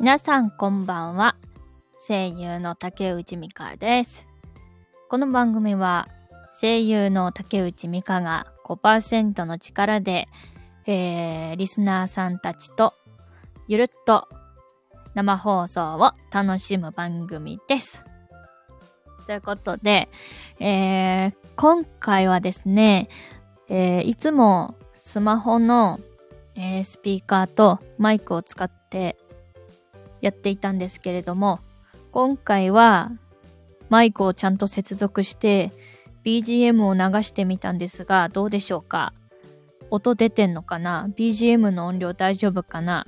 皆さんこんばんは。声優の竹内美香です。この番組は声優の竹内美香が5%の力で、えー、リスナーさんたちとゆるっと生放送を楽しむ番組です。ということで、えー、今回はですね、えー、いつもスマホの、えー、スピーカーとマイクを使ってやっていたんですけれども、今回はマイクをちゃんと接続して BGM を流してみたんですが、どうでしょうか？音出てんのかな ?BGM の音量大丈夫かな？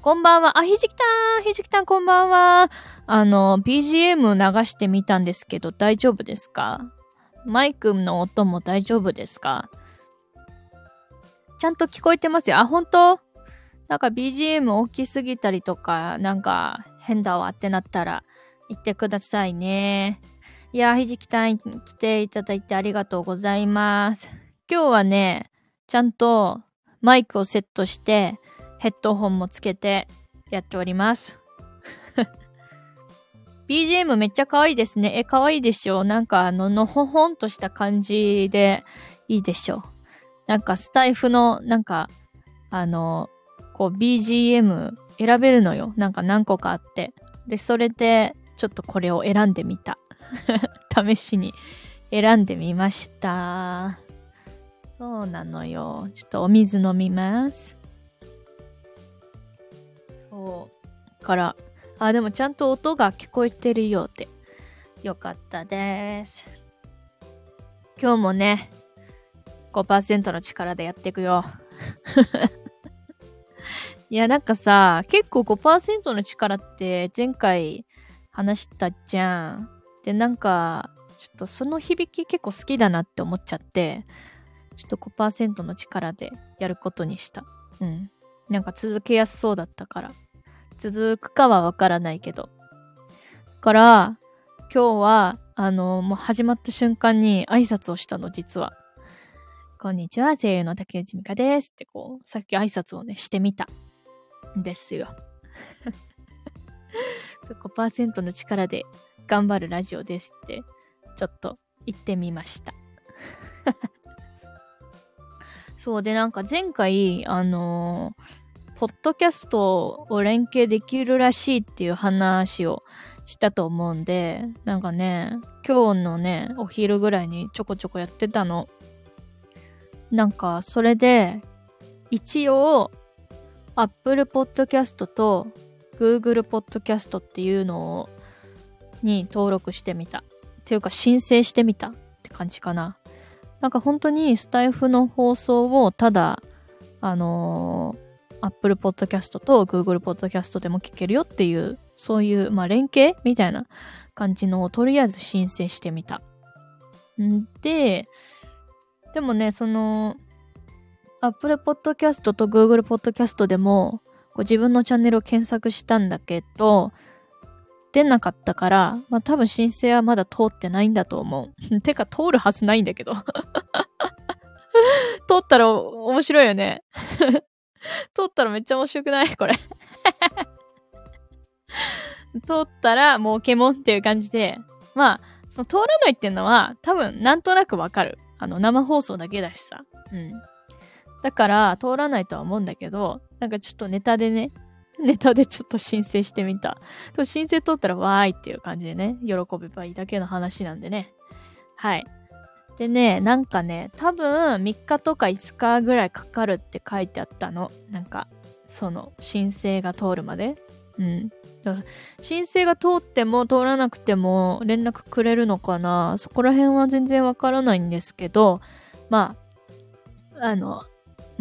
こんばんは。あ、ひじきたんひじきたんこんばんは。あの、BGM 流してみたんですけど、大丈夫ですか？マイクの音も大丈夫ですか？ちゃんと聞こえてますよ。あ、本当？なんか BGM 大きすぎたりとか、なんか変だわってなったら言ってくださいね。いや、ひじきたん来ていただいてありがとうございます。今日はね、ちゃんとマイクをセットして、ヘッドホンもつけてやっております。BGM めっちゃ可愛いですね。え、可愛いでしょ？なんかあの、のほほんとした感じでいいでしょ？なんかスタイフの、なんか、あの、こう BGM 選べるのよ。なんか何個かあって。で、それでちょっとこれを選んでみた。試しに選んでみました。そうなのよ。ちょっとお水飲みます。そう。から、あ、でもちゃんと音が聞こえてるようで。よかったです。今日もね、5%の力でやっていくよ。いや、なんかさ、結構5%の力って前回話したじゃん。で、なんか、ちょっとその響き結構好きだなって思っちゃって、ちょっと5%の力でやることにした。うん。なんか続けやすそうだったから。続くかはわからないけど。だから、今日は、あの、もう始まった瞬間に挨拶をしたの、実は。こんにちは、声優の竹内美香ですってこう、さっき挨拶をね、してみた。ですよ。5%の力で頑張るラジオですって、ちょっと言ってみました。そうで、なんか前回、あのーポッドキャストを連携できるらしいっていう話をしたと思うんで、なんかね、今日のね、お昼ぐらいにちょこちょこやってたの。なんか、それで、一応、Apple Podcast と Google Podcast っていうのを、に登録してみた。っていうか、申請してみたって感じかな。なんか本当にスタイフの放送をただ、あのー Apple Podcast と Google Podcast でも聞けるよっていう、そういう、まあ、連携みたいな感じのをとりあえず申請してみた。んで、でもね、その、Apple Podcast と Google Podcast でも、こう自分のチャンネルを検索したんだけど、出なかったから、まあ多分申請はまだ通ってないんだと思う。てか通るはずないんだけど。通ったら面白いよね。通ったらめっちゃ面白くない？これ。通ったらもうケモンっていう感じで、まあ、その通らないっていうのは多分なんとなくわかる。あの生放送だけだしさ。うん。だから通らないとは思うんだけど、なんかちょっとネタでね、ネタでちょっと申請してみた。申請通ったらわーいっていう感じでね、喜べばいいだけの話なんでね。はい。でね、なんかね、多分3日とか5日ぐらいかかるって書いてあったの。なんか、その申請が通るまで。うん。申請が通っても通らなくても連絡くれるのかなそこら辺は全然わからないんですけど、まあ、あの、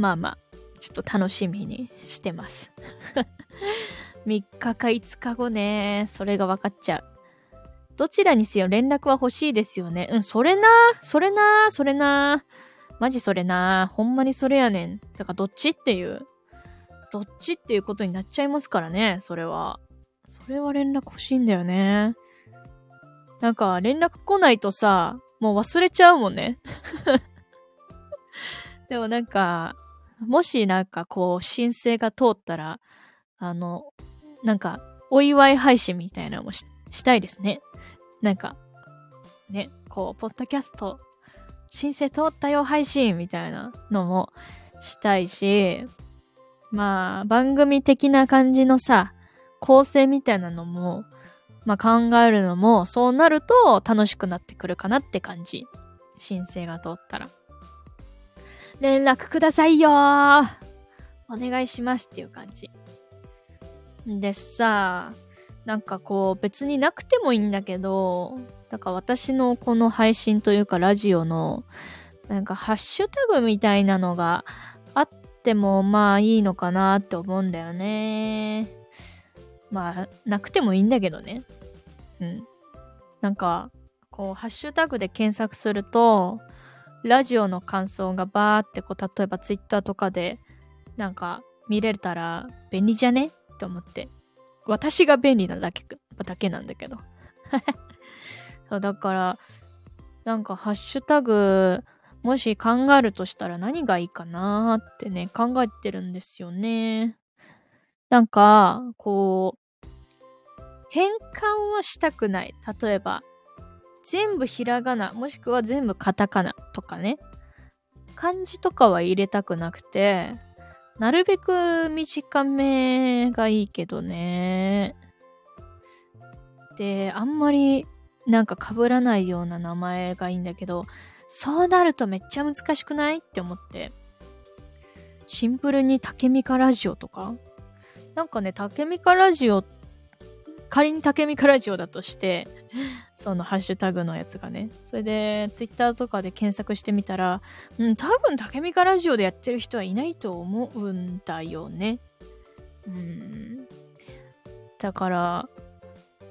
まあまあ、ちょっと楽しみにしてます。3日か5日後ね、それが分かっちゃう。どちらにせよ連絡は欲しいですよね。うん、それな、それな、それな。マジそれな。ほんまにそれやねん。だからどっちっていう。どっちっていうことになっちゃいますからね、それは。それは連絡欲しいんだよね。なんか連絡来ないとさ、もう忘れちゃうもんね。でもなんか、もしなんかこう申請が通ったら、あの、なんかお祝い配信みたいなのもしたいですね。なんか、ね、こう、ポッドキャスト、申請通ったよ配信みたいなのもしたいし、まあ、番組的な感じのさ、構成みたいなのも、まあ考えるのも、そうなると楽しくなってくるかなって感じ。申請が通ったら。連絡くださいよお願いしますっていう感じ。でさ、なんかこう別になくてもいいんだけど、なんか私のこの配信というかラジオの、なんかハッシュタグみたいなのがあってもまあいいのかなって思うんだよね。まあ、なくてもいいんだけどね。うん。なんか、こう、ハッシュタグで検索すると、ラジオの感想がバーってこう、例えばツイッターとかで、なんか見れたら便利じゃねって思って。私が便利なだけ、だけなんだけど。そう、だから、なんかハッシュタグ、もし考えるとしたら何がいいかなーってね、考えてるんですよね。なんか、こう、変換はしたくない。例えば、全部ひらがな、もしくは全部カタカナとかね。漢字とかは入れたくなくて、なるべく短めがいいけどね。で、あんまりなんか被らないような名前がいいんだけど、そうなるとめっちゃ難しくないって思って。シンプルにタケミカラジオとかなんかね、タケミカラジオって、仮にタケミカラジオだとして、そのハッシュタグのやつがね。それで、ツイッターとかで検索してみたら、うん、多分タケミカラジオでやってる人はいないと思うんだよね。うん。だから、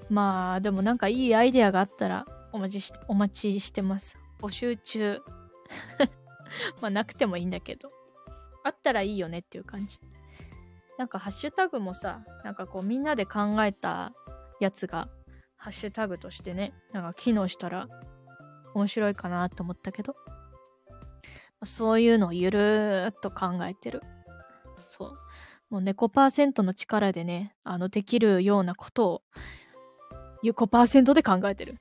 まあ、でもなんかいいアイデアがあったらお待ちし、お待ちしてます。募集中。まあ、なくてもいいんだけど。あったらいいよねっていう感じ。なんかハッシュタグもさ、なんかこうみんなで考えたやつがハッシュタグとしてね、なんか機能したら面白いかなと思ったけど、そういうのをゆるーっと考えてる。そう。もう猫パーセントの力でね、あの、できるようなことを、ゆこパーセントで考えてる。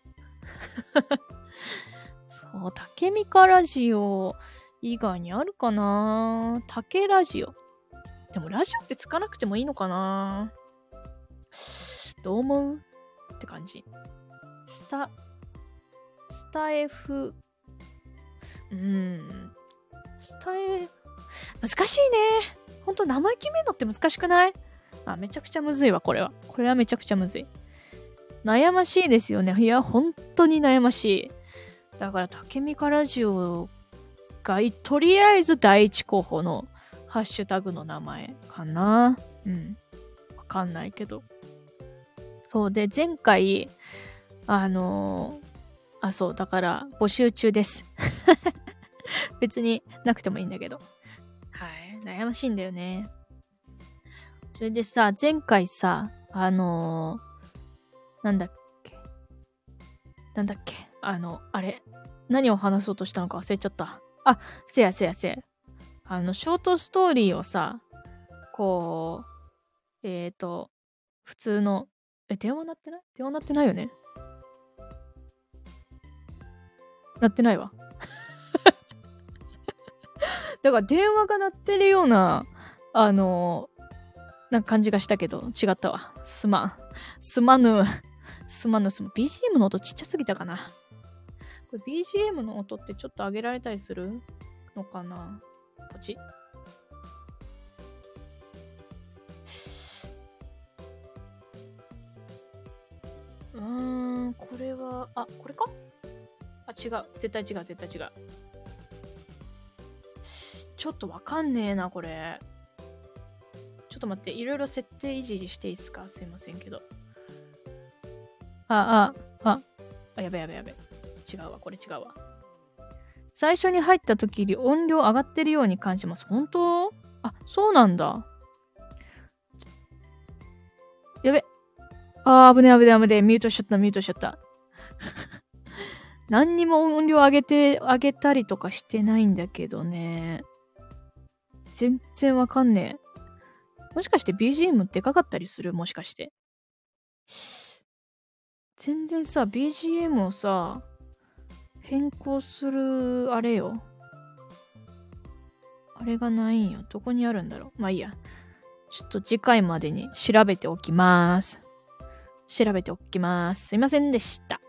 そう、竹ミカラジオ以外にあるかな？竹ラジオ。でもラジオってつかなくてもいいのかな？どう思う？って感じ。スタ、スタエフ、うん、スタエフ、難しいね。ほんと名前決めるのって難しくない？あ、めちゃくちゃむずいわ、これは。これはめちゃくちゃむずい。悩ましいですよね。いや、本当に悩ましい。だから、タケミカラジオが、とりあえず第一候補のハッシュタグの名前かな。うん。わかんないけど。そうで、前回、あのー、あ、そう、だから募集中です。別になくてもいいんだけど。はい。悩ましいんだよね。それでさ、前回さ、あのー、なんだっけ？なんだっけ？あの、あれ。何を話そうとしたのか忘れちゃった。あ、せやせやせや。あの、ショートストーリーをさ、こう、えっ、ー、と、普通の、え、電話鳴ってない？電話鳴ってないよね？鳴ってないわ。だから電話が鳴ってるような、あのなんか感じがしたけど、違ったわ。すまん。すまぬ。すまぬすまん BGM の音ちっちゃすぎたかな。これ BGM の音ってちょっと上げられたりするのかな？ポチうーん、これは、あ、これか？あ、違う。絶対違う、絶対違う。ちょっとわかんねえな、これ。ちょっと待って、いろいろ設定維持していいですか？すいませんけど。あ、あ、あ、あ、やべやべやべ。違うわ、これ違うわ。最初に入った時より音量上がってるように感じます。本当？あ、そうなんだ。やべ。あー、危ね危ね危ね。ミュートしちゃった、ミュートしちゃった。何にも音量上げて、上げたりとかしてないんだけどね。全然わかんねえ。もしかして BGM でかかったりする？もしかして。全然さ、BGM をさ、変更する、あれよ。あれがないんよ。どこにあるんだろう。まあいいや。ちょっと次回までに調べておきます。調べておきます。すいませんでした。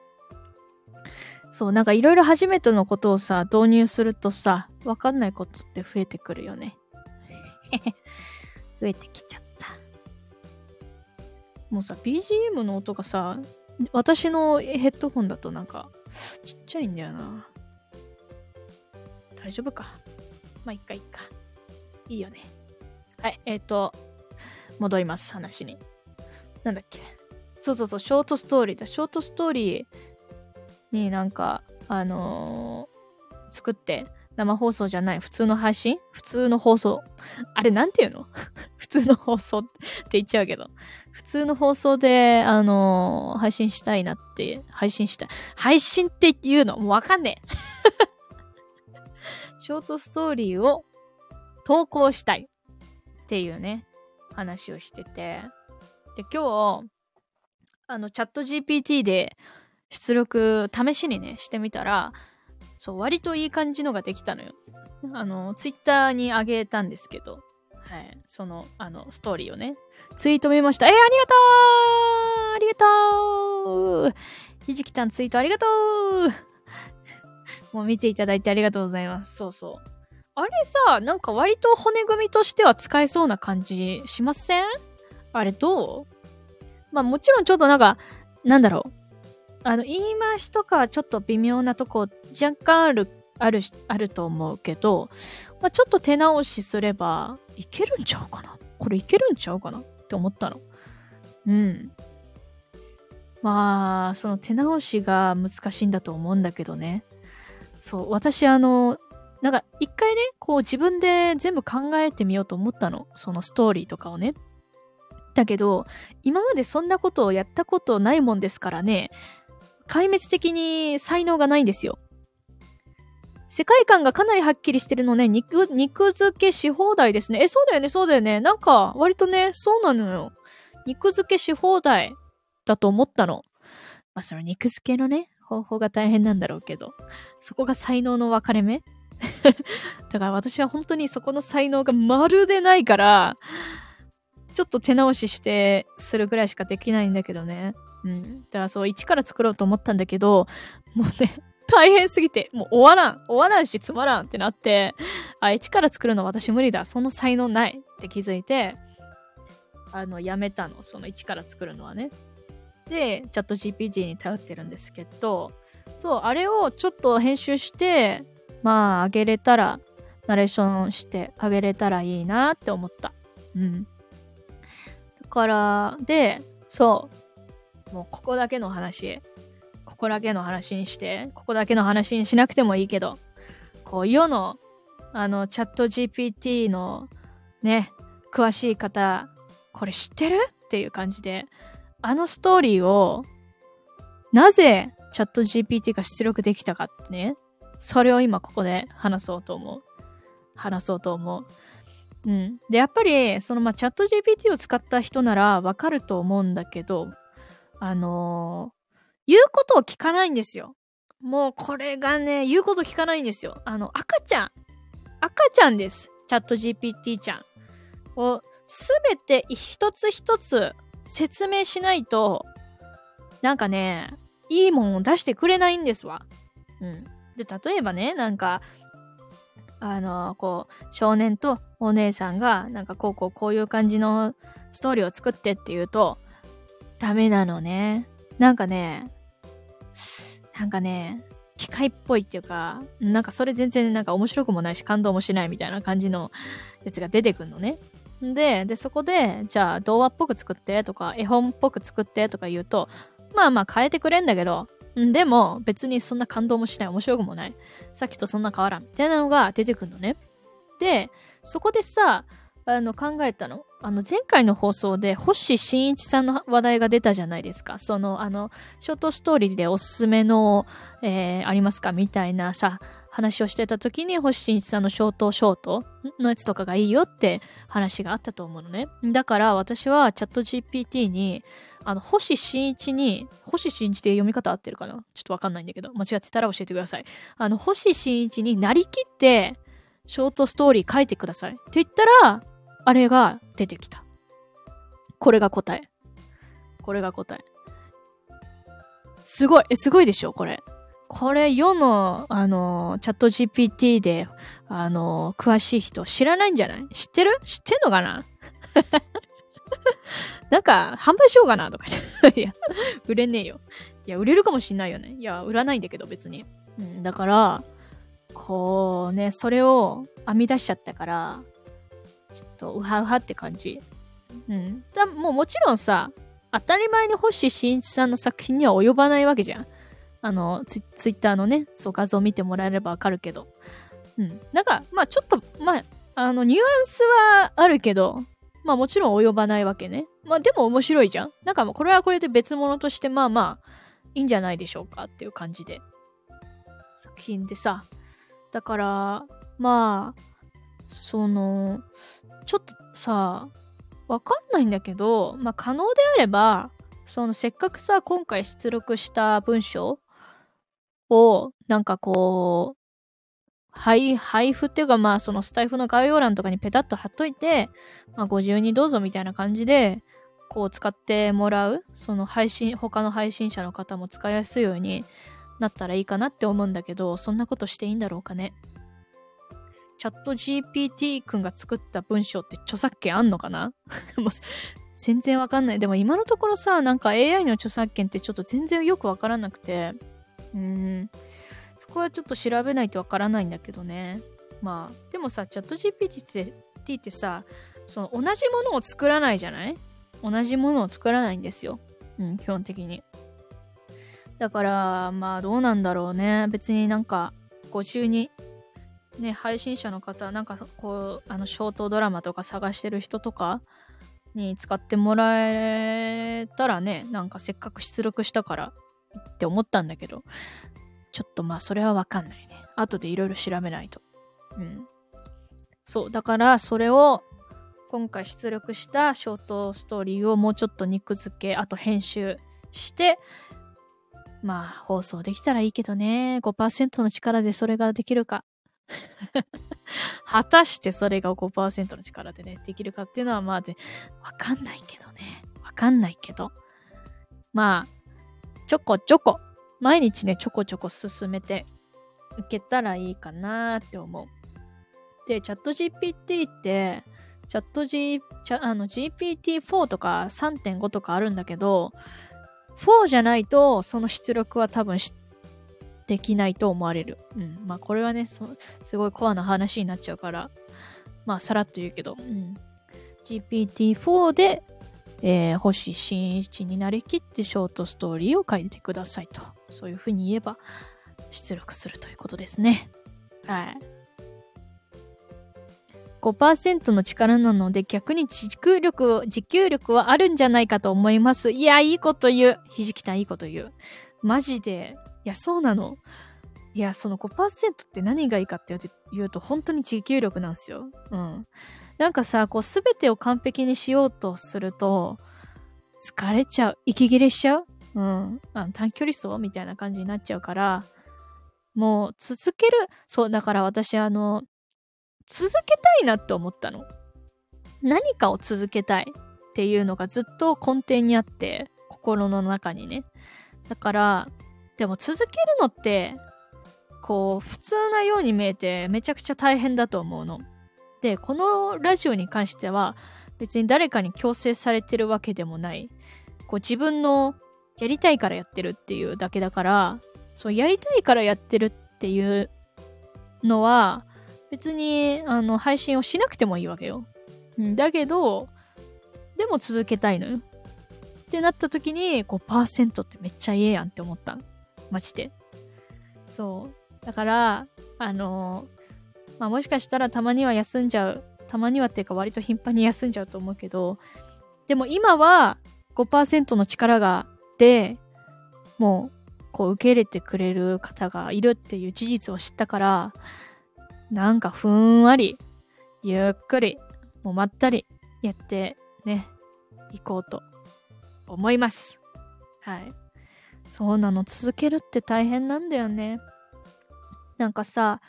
そう、なんかいろいろ初めてのことをさ、導入するとさ、わかんないことって増えてくるよね。増えてきちゃった。もうさ、BGM の音がさ、私のヘッドホンだとなんか、ちっちゃいんだよな。大丈夫か？まあ、いっかいっか。いいよね。はい、えっ、ー、と、戻ります、話に。なんだっけ？そうそうそう、ショートストーリーだ。ショートストーリーになんか、あのー、作って、生放送じゃない、普通の配信？普通の放送。あれ、なんていうの？普通の放送って言っちゃうけど。普通の放送で、あのー、配信したいなって、配信したい。配信って言うの？もうわかんねえ。ショートストーリーを投稿したいっていうね、話をしてて。で、今日、あの、チャット GPT で出力試しにね、してみたら、そう、割といい感じのができたのよ。あの、ツイッターにあげたんですけど、はい、その、あの、ストーリーをね、ツイート見ました。えー、ありがとうありがとうひじきたんツイートありがとうもう見ていただいてありがとうございます。そうそう。あれさ、なんか割と骨組みとしては使えそうな感じしません？あれどう？まあもちろんちょっとなんか、なんだろう。あの、言い回しとかはちょっと微妙なとこ若干ある、ある、あると思うけど、まあ、ちょっと手直しすればいけるんちゃうかな？これいけるんちゃうかなって思ったの。うん。まあ、その手直しが難しいんだと思うんだけどね。そう、私あの、なんか一回ね、こう自分で全部考えてみようと思ったの。そのストーリーとかをね。だけど、今までそんなことをやったことないもんですからね、壊滅的に才能がないんですよ。世界観がかなりはっきりしてるのね、肉、肉付けし放題ですね。え、そうだよね、そうだよね。なんか、割とね、そうなのよ。肉付けし放題だと思ったの。まあ、その肉付けのね、方法が大変なんだろうけど、そこが才能の分かれ目？だから私は本当にそこの才能がまるでないから、ちょっと手直ししてするぐらいしかできないんだけどね。うん。だからそう、一から作ろうと思ったんだけど、もうね、大変すぎて、もう終わらん。終わらんしつまらんってなって、あ、一から作るの私無理だ。その才能ないって気づいて、あの、やめたの。その一から作るのはね。で、チャット GPT に頼ってるんですけど、そう、あれをちょっと編集して、まあ、あげれたら、ナレーションしてあげれたらいいなって思った。うん。から、で、そう。もうここだけの話。ここだけの話にして、ここだけの話にしなくてもいいけど、こう、世の、あの、チャット GPT の、ね、詳しい方、これ知ってる？っていう感じで、あのストーリーを、なぜチャット GPT が出力できたかってね、それを今ここで話そうと思う。話そうと思う。うん。で、やっぱり、その、まあ、チャット GPT を使った人ならわかると思うんだけど、あのー、言うことを聞かないんですよ。もう、これがね、言うこと聞かないんですよ。あの、赤ちゃん。赤ちゃんです。チャット GPT ちゃん。を、すべて一つ一つ説明しないと、なんかね、いいもんを出してくれないんですわ。うん。で、例えばね、なんか、あの、こう、少年とお姉さんが、なんかこうこうこういう感じのストーリーを作ってって言うと、ダメなのね。なんかね、なんかね、機械っぽいっていうか、なんかそれ全然なんか面白くもないし感動もしないみたいな感じのやつが出てくるのね。で、で、そこで、じゃあ童話っぽく作ってとか、絵本っぽく作ってとか言うと、まあまあ変えてくれんだけど、でも別にそんな感動もしない、面白くもない。さっきとそんな変わらん。みたいなのが出てくるのね。で、そこでさ、あの考えたの。あの前回の放送で星新一さんの話題が出たじゃないですか。そのあのショートストーリーでおすすめの、えー、ありますかみたいなさ話をしてた時に星新一さんのショートショートのやつとかがいいよって話があったと思うのね。だから私はチャット GPT にあの、星新一に、星新一って読み方合ってるかな？ちょっとわかんないんだけど、間違ってたら教えてください。あの、星新一になりきって、ショートストーリー書いてください。って言ったら、あれが出てきた。これが答え。これが答え。すごい、え、すごいでしょ？これ。これ世の、あの、チャット GPT で、あの、詳しい人知らないんじゃない？知ってる？知ってんのかな？なんか、販売しようかなとか言って。いや、売れねえよ。いや、売れるかもしんないよね。いや、売らないんだけど、別に。うん、だから、こうね、それを編み出しちゃったから、ちょっとウハウハって感じ。うん。だもうもちろんさ、当たり前に星新一さんの作品には及ばないわけじゃん。あの、ツツイッターのね、そう画像見てもらえればわかるけど。うん。なんか、まあちょっと、まあ、あの、ニュアンスはあるけど、まあもちろん及ばないわけね。まあでも面白いじゃん。なんかもうこれはこれで別物としてまあまあいいんじゃないでしょうかっていう感じで。作品でさ。だから、まあ、その、ちょっとさ、わかんないんだけど、まあ可能であれば、そのせっかくさ、今回出力した文章を、なんかこう、配、配布っていうかまあそのスタイフの概要欄とかにペタッと貼っといて、まあご自由にどうぞみたいな感じで、こう使ってもらう、その配信、他の配信者の方も使いやすいようになったらいいかなって思うんだけど、そんなことしていいんだろうかね。チャット GPT 君が作った文章って著作権あんのかな？もう全然わかんない。でも今のところさ、なんか AI の著作権ってちょっと全然よくわからなくて、うーん。こはちょっと調べないとわからないんだけどね。まあ、でもさ、チャット GPT ってってさ、その同じものを作らないじゃない？同じものを作らないんですよ。うん、基本的に。だから、まあどうなんだろうね。別になんか、ご中に、ね、配信者の方、なんかこう、あの、ショートドラマとか探してる人とかに使ってもらえたらね、なんかせっかく出力したからって思ったんだけど、ちょっとまあそれはわかんないね。後でいろいろ調べないと。うん。そう。だからそれを今回出力したショートストーリーをもうちょっと肉付け、あと編集して、まあ放送できたらいいけどね。5%の力でそれができるか。果たしてそれが5%の力でね、できるかっていうのはまあ、わかんないけどね。わかんないけど。まあ、ちょこちょこ毎日ね、ちょこちょこ進めていけたらいいかなって思う。で、チャット GPT って、チャット G、チャあの GPT-4 とか3.5とかあるんだけど、4じゃないとその出力は多分できないと思われる。うん。まあこれはね、すごいコアな話になっちゃうから、まあさらっと言うけど、うん。GPT-4 で、えー、星新一になりきってショートストーリーを書いてくださいと。そういうふうに言えば出力するということですね。はい。5%の力なので逆に持久力、持久力はあるんじゃないかと思います。いや、いいこと言う。ひじきたんいいこと言う。マジで。いや、そうなの。いや、その5%って何がいいかって言うと本当に持久力なんですよ。うん。なんかさ、こうすべてを完璧にしようとすると疲れちゃう。息切れしちゃううん、あの短距離走みたいな感じになっちゃうから、もう続ける、そう、だから私あの、続けたいなって思ったの。何かを続けたいっていうのがずっと根底にあって、心の中にね。だから、でも続けるのって、こう、普通なように見えてめちゃくちゃ大変だと思うの。で、このラジオに関しては、別に誰かに強制されてるわけでもない。こう自分のやりたいからやってるっていうだけだから、そう、やりたいからやってるっていうのは、別に、あの、配信をしなくてもいいわけよ。うん、だけど、でも続けたいのよ。ってなった時に、5%ってめっちゃええやんって思ったマジで。そう。だから、あのまあ、もしかしたらたまには休んじゃう。たまにはっていうか割と頻繁に休んじゃうと思うけど、でも今は5%の力がで、もう、こう受け入れてくれる方がいるっていう事実を知ったから、なんかふんわり、ゆっくり、もうまったりやってね、行こうと思います。はい。そうなの、続けるって大変なんだよね。なんかさ、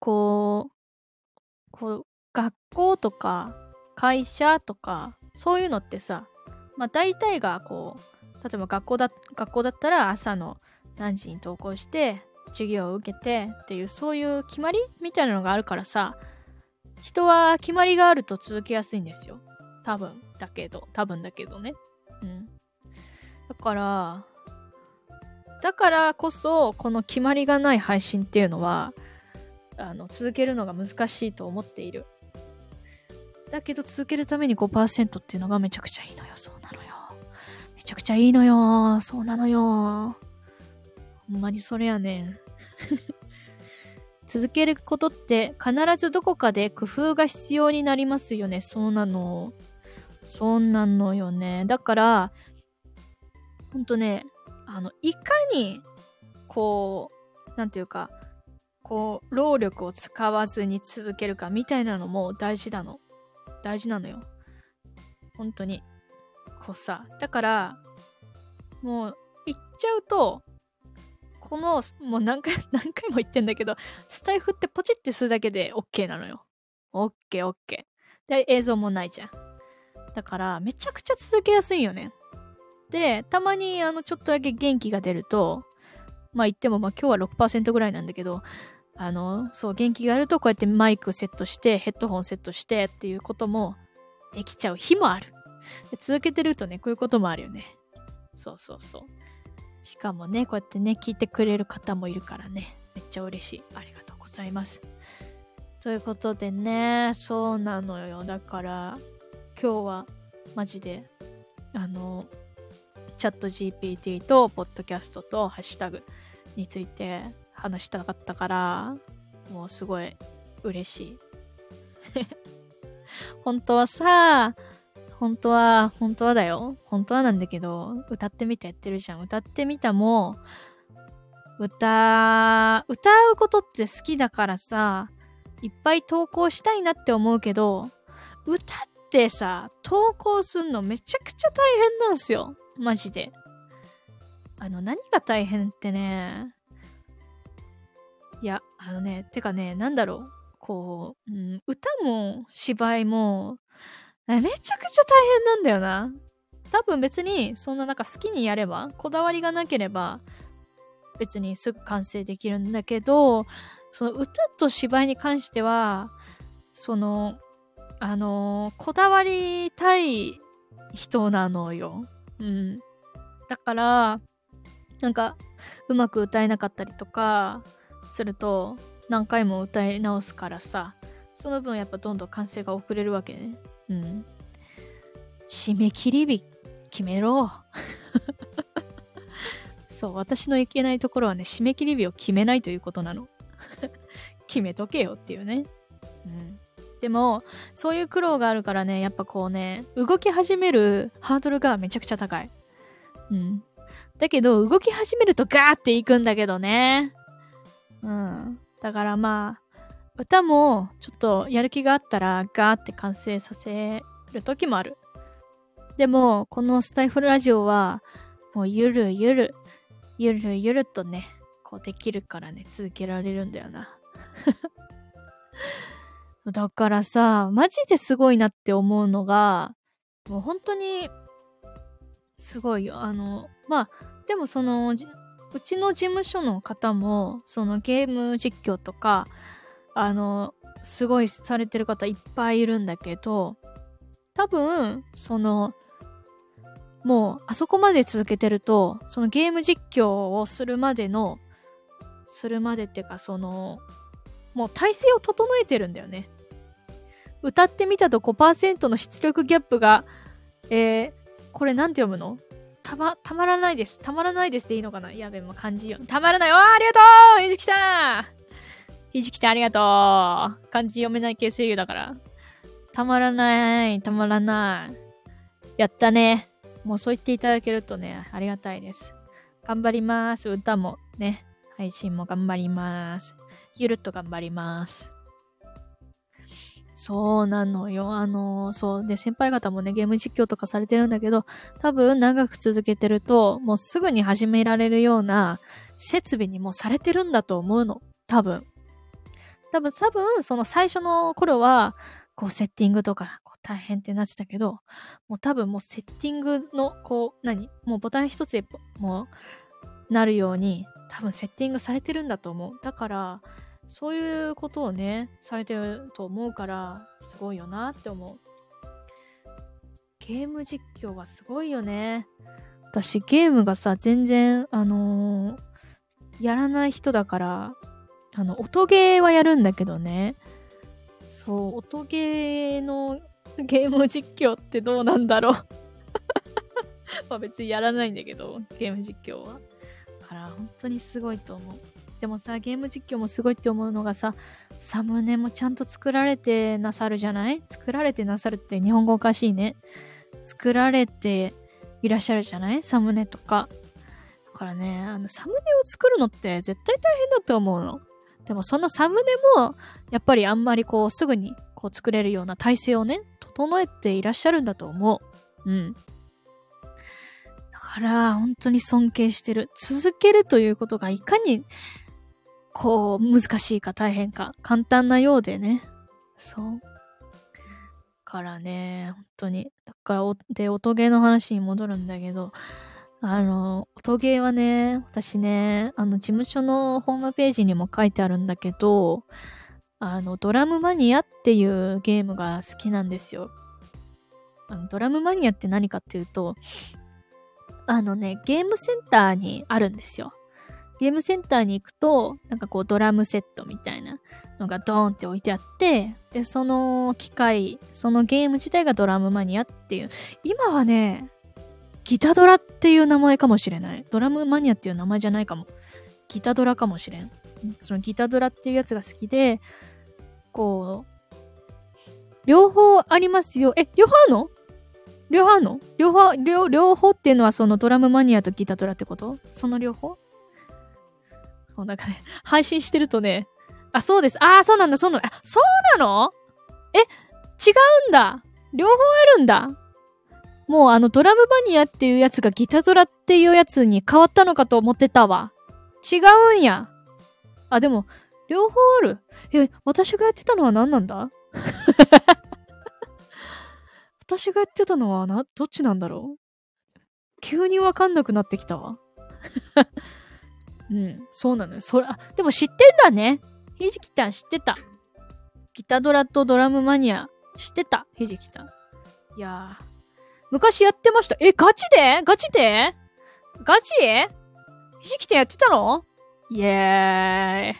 こう、こう、学校とか会社とか、そういうのってさ、まあ大体がこう、例えば学校だ、学校だったら朝の何時に登校して、授業を受けてっていう、そういう決まりみたいなのがあるからさ、人は決まりがあると続けやすいんですよ。多分だけど、多分だけどね。うん。だから、だからこそ、この決まりがない配信っていうのは、あの、続けるのが難しいと思っている。だけど続けるために5%っていうのがめちゃくちゃいいのよ。そうなのよ。ちゃくちゃいいのよ。そうなのよ。ほんまにそれやねん。続けることって必ずどこかで工夫が必要になりますよね。そうなの。そうなのよね。だから、ほんとね、あの、いかに、こう、なんていうか、こう、労力を使わずに続けるかみたいなのも大事なの。大事なのよ。本当に。こうさ、だから、もう、言っちゃうと、この、もう何回、何回も言ってんだけど、スタイフってポチってするだけで OK なのよ。OK、OK。で、映像もないじゃん。だから、めちゃくちゃ続けやすいよね。で、たまに、あの、ちょっとだけ元気が出ると、まあ言っても、まあ今日は6%ぐらいなんだけど、あの、そう、元気があるとこうやってマイクセットして、ヘッドホンセットしてっていうこともできちゃう日もある。で続けてるとね、こういうこともあるよね。そうそうそう。しかもね、こうやってね、聞いてくれる方もいるからね、めっちゃ嬉しい。ありがとうございます。ということでね、そうなのよ。だから、今日はマジで、あの、チャット GPT と、ポッドキャストと、ハッシュタグについて話したかったから、もうすごい嬉しい。本当はさ、本当は、本当はだよ。本当はなんだけど、歌ってみたやってるじゃん。歌ってみたも、歌、歌うことって好きだからさ、いっぱい投稿したいなって思うけど、歌ってさ、投稿すんのめちゃくちゃ大変なんすよ。マジで。あの、何が大変ってね、いや、あのね、てかね、なんだろう。こう、うん、歌も芝居も、めちゃくちゃ大変なんだよな。多分別に、そんななんか好きにやれば、こだわりがなければ、別にすぐ完成できるんだけど、その歌と芝居に関しては、その、あのこだわりたい人なのよ。うん。だから、なんか、うまく歌えなかったりとか、すると何回も歌い直すからさその分やっぱどんどん完成が遅れるわけねうん。締め切り日決めろ。そう私のいけないところはね締め切り日を決めないということなの。決めとけよっていうね。うん。でもそういう苦労があるからねやっぱこうね動き始めるハードルがめちゃくちゃ高い。うん。だけど動き始めるとガーっていくんだけどね。うん。だからまあ、歌もちょっとやる気があったらガーって完成させる時もある。でも、このスタイフラジオは、もうゆるゆる、ゆるゆるとね、こうできるからね、続けられるんだよな。だからさ、マジですごいなって思うのが、もう本当に、すごいよ。あの、まあ、でもその、うちの事務所の方も、そのゲーム実況とか、あの、すごいされてる方いっぱいいるんだけど、多分、その、もう、あそこまで続けてると、そのゲーム実況をするまでの、するまでっていうか、その、もう体勢を整えてるんだよね。歌ってみたと5%の出力ギャップが、えー、これなんて読むの？たま、たまらないです。たまらないですでいいのかな？やべ、もう漢字よ。たまらない。わあ、ありがとうひじきたひじきたありがとう漢字読めない系声優だから。たまらない。たまらない。やったね。もうそう言っていただけるとね、ありがたいです。頑張ります。歌もね、配信も頑張ります。ゆるっと頑張ります。そうなのよ。あの、そう。で、先輩方もね、ゲーム実況とかされてるんだけど、多分長く続けてると、もうすぐに始められるような設備にもされてるんだと思うの。多分。多分、多分、その最初の頃は、こうセッティングとか、こう大変ってなってたけど、もう多分もうセッティングの、こう、何もうボタン一つでもう、なるように、多分セッティングされてるんだと思う。だから、そういうことをね、されてると思うから、すごいよなって思う。ゲーム実況はすごいよね。私、ゲームがさ、全然、あのー、やらない人だから、あの、音ゲーはやるんだけどね。そう、音ゲーのゲーム実況ってどうなんだろう まあ別にやらないんだけど、ゲーム実況は。だから本当にすごいと思う。でもさ、ゲーム実況もすごいって思うのがさ、サムネもちゃんと作られてなさるじゃない？作られてなさるって日本語おかしいね。作られていらっしゃるじゃない？サムネとか。だからね、あの、サムネを作るのって絶対大変だと思うの。でもそのサムネも、やっぱりあんまりこう、すぐにこう作れるような体制をね、整えていらっしゃるんだと思う。うん。だから、本当に尊敬してる。続けるということがいかにこう、難しいか大変か、簡単なようでね。そう。からね、本当に。だから、で、音ゲーの話に戻るんだけど、あの、音ゲーはね、私ね、あの、事務所のホームページにも書いてあるんだけど、あの、ドラムマニアっていうゲームが好きなんですよ。あのドラムマニアって何かっていうと、あのね、ゲームセンターにあるんですよ。ゲームセンターに行くと、なんかこうドラムセットみたいなのがドーンって置いてあって、で、その機械、そのゲーム自体がドラムマニアっていう。今はね、ギタドラっていう名前かもしれない。ドラムマニアっていう名前じゃないかも。ギタドラかもしれん。そのギタドラっていうやつが好きで、こう、両方ありますよ。え、両方あるの？両方あるの？両方、両、両方っていうのはそのドラムマニアとギタドラってこと？その両方？そう、なんかね、配信してるとね、あ、そうです。ああ、そうなんだ、そうなんだ。あ、そうなの？え、違うんだ。両方あるんだ。もうあのドラムバニアっていうやつがギタドラっていうやつに変わったのかと思ってたわ。違うんや。あ、でも、両方ある。え、私がやってたのは何なんだ？私がやってたのはな、どっちなんだろう？急にわかんなくなってきたわ。うん、そうなのよ。それ、あ、でも知ってんだね。ひじきたん知ってた。ギタドラとドラムマニア知ってた。ひじきたん。いやー。昔やってました。え、ガチで？ガチで？ガチ？ひじきたんやってたの？イエーイ。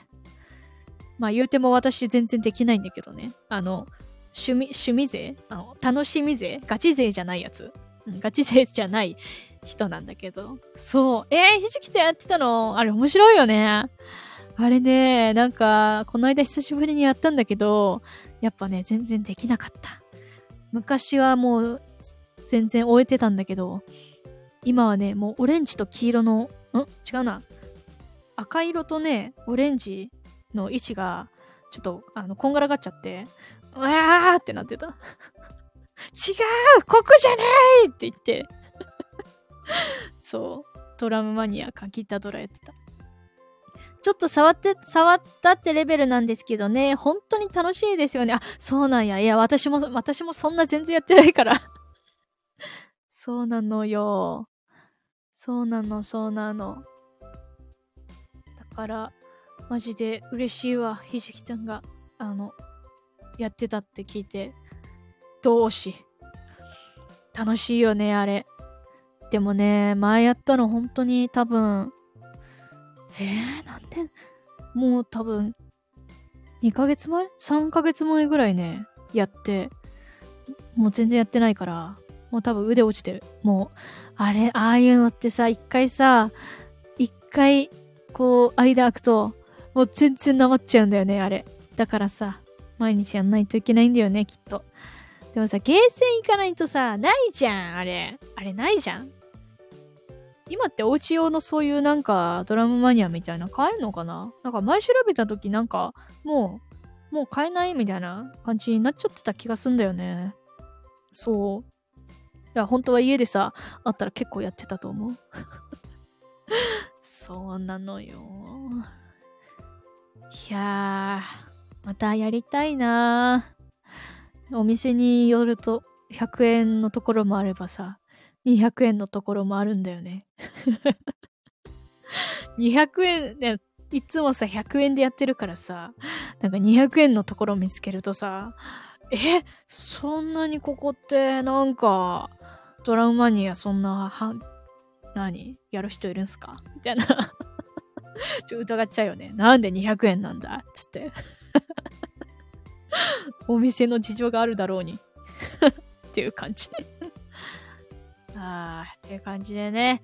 まあ言うても私全然できないんだけどね。あの、趣味、趣味勢？あの、楽しみ勢？ガチ勢じゃないやつ？うん、ガチ勢じゃない人なんだけど。そう。えー、ひじきとやってたの？あれ面白いよね。あれね、なんか、この間久しぶりにやったんだけど、やっぱね、全然できなかった。昔はもう、全然終えてたんだけど、今はね、もうオレンジと黄色の、ん？違うな。赤色とね、オレンジの位置が、ちょっと、あの、こんがらがっちゃって、うわーってなってた。違うここじゃないって言って、そう。ドラムマニアかギタードラやってた。ちょっと触って、触ったってレベルなんですけどね、本当に楽しいですよね。あ、そうなんや。いや、私も、私もそんな全然やってないからそうなのよ。そうなの、そうなの。だから、マジで嬉しいわ。ひじきちゃんが、あの、やってたって聞いて。同志。楽しいよね、あれ。でもね、前やったの本当に多分、えー、なんで、もう多分、2ヶ月前 ?3 ヶ月前ぐらいね、やって、もう全然やってないから、もう多分腕落ちてる。もう、あれ、ああいうのってさ、一回さ、一回、こう、間空くと、もう全然なまっちゃうんだよね、あれ。だからさ、毎日やんないといけないんだよね、きっと。でもさ、ゲーセン行かないとさ、ないじゃん、あれ。あれないじゃん。今ってお家用のそういうなんかドラムマニアみたいな買えるのかな？なんか前調べた時なんかもう、もう買えないみたいな感じになっちゃってた気がすんだよね。そう。や、本当は家でさ、あったら結構やってたと思う。そうなのよ。いやー、またやりたいなお店によると100円のところもあればさ、200円のところもあるんだよね。200円、ね、いつもさ、100円でやってるからさ、なんか200円のところ見つけるとさ、え、そんなにここってなんか、ドラムマニアそんな、は、何？やる人いるんすか？みたいなちょ、疑っちゃうよね。なんで200円なんだ？っつって。お店の事情があるだろうにっていう感じあー、っていう感じでね。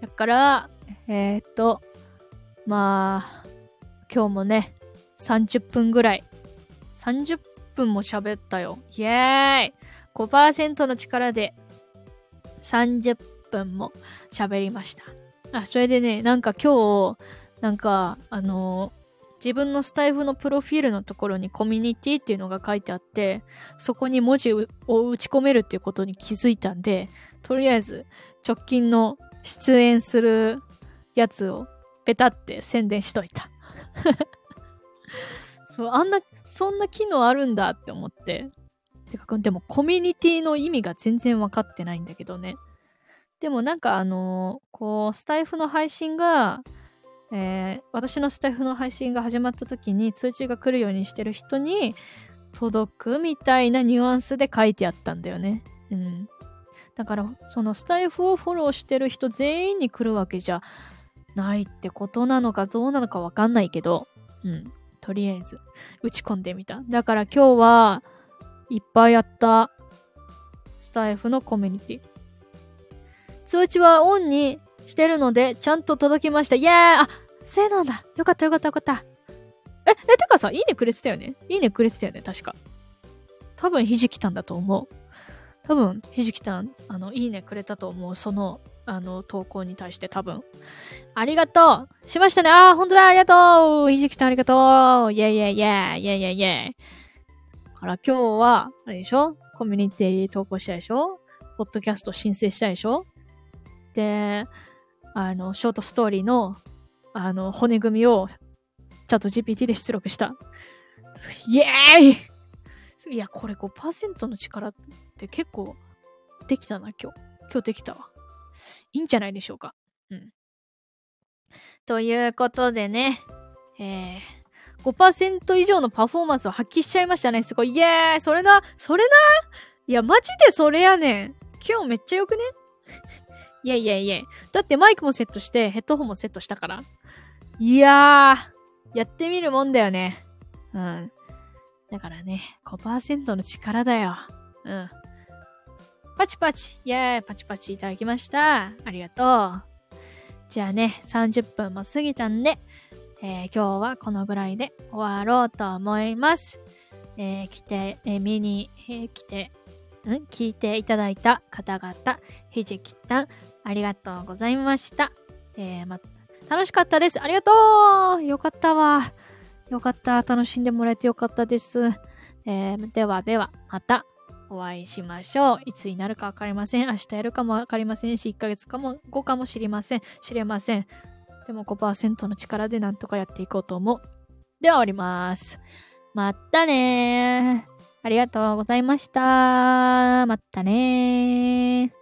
だから、えー、っと、まあ、今日もね、30分ぐらい。30分も喋ったよ。イエーイ !5% の力で30分も喋りました。あ、それでね、なんか今日、なんか、あのー、自分のスタイフのプロフィールのところにコミュニティっていうのが書いてあって、そこに文字を打ち込めるっていうことに気づいたんで、とりあえず直近の出演するやつをペタって宣伝しといた。そう、あんな、そんな機能あるんだって思って。てか、でもコミュニティの意味が全然わかってないんだけどね。でもなんかあのー、こう、スタイフの配信が、えー、私のスタイフの配信が始まった時に通知が来るようにしてる人に届くみたいなニュアンスで書いてあったんだよね。うん。だから、そのスタイフをフォローしてる人全員に来るわけじゃないってことなのかどうなのかわかんないけど、うん。とりあえず、打ち込んでみた。だから今日は、いっぱいやった。スタイフのコミュニティ。通知はオンにしてるので、ちゃんと届きました。イェーイあ、せいなんだ。よかったよかったよかった。え、え、てかさ、いいねくれてたよね？いいねくれてたよね？確か。多分ひじきたんだと思う。多分ひじきたん、あの、いいねくれたと思う。その、あの、投稿に対して多分。ありがとう。しましたね。ああ、ほんとだ。ありがとう。ひじきさんありがとう。イェイイェイイェイ。イェイイェイイェイ。から今日は、あれでしょ？コミュニティ投稿したでしょ？ポッドキャスト申請したでしょ？で、あの、ショートストーリーの、あの、骨組みを、チャット GPT で出力した。イエーイ！いや、これ5%の力って結構できたな、今日。今日できたわ。いいんじゃないでしょうか。うん。ということでね、えー、5%以上のパフォーマンスを発揮しちゃいましたね。すごい。イエーイそれなそれな？いや、マジでそれやねん。今日めっちゃよくね？いやいやいや。だってマイクもセットして、ヘッドホンもセットしたから。いやー、やってみるもんだよね。うん。だからね、5%の力だよ。うん。パチパチ、イェーイ、パチパチいただきました。ありがとう。じゃあね、30分も過ぎたんで、えー、今日はこのぐらいで終わろうと思います。えー、来て、えー、見に、えー、来て、ん？聞いていただいた方々、ひじきたん、ありがとうございました。えー、ま、楽しかったです。ありがとうよかったわ。よかった。楽しんでもらえてよかったです。えー、ではでは、またお会いしましょう。いつになるか分かりません。明日やるかも分かりませんし、1ヶ月かも後かもしれません。知れません。でも5%の力でなんとかやっていこうと思う。ではおります。またねー。ありがとうございました。またねー。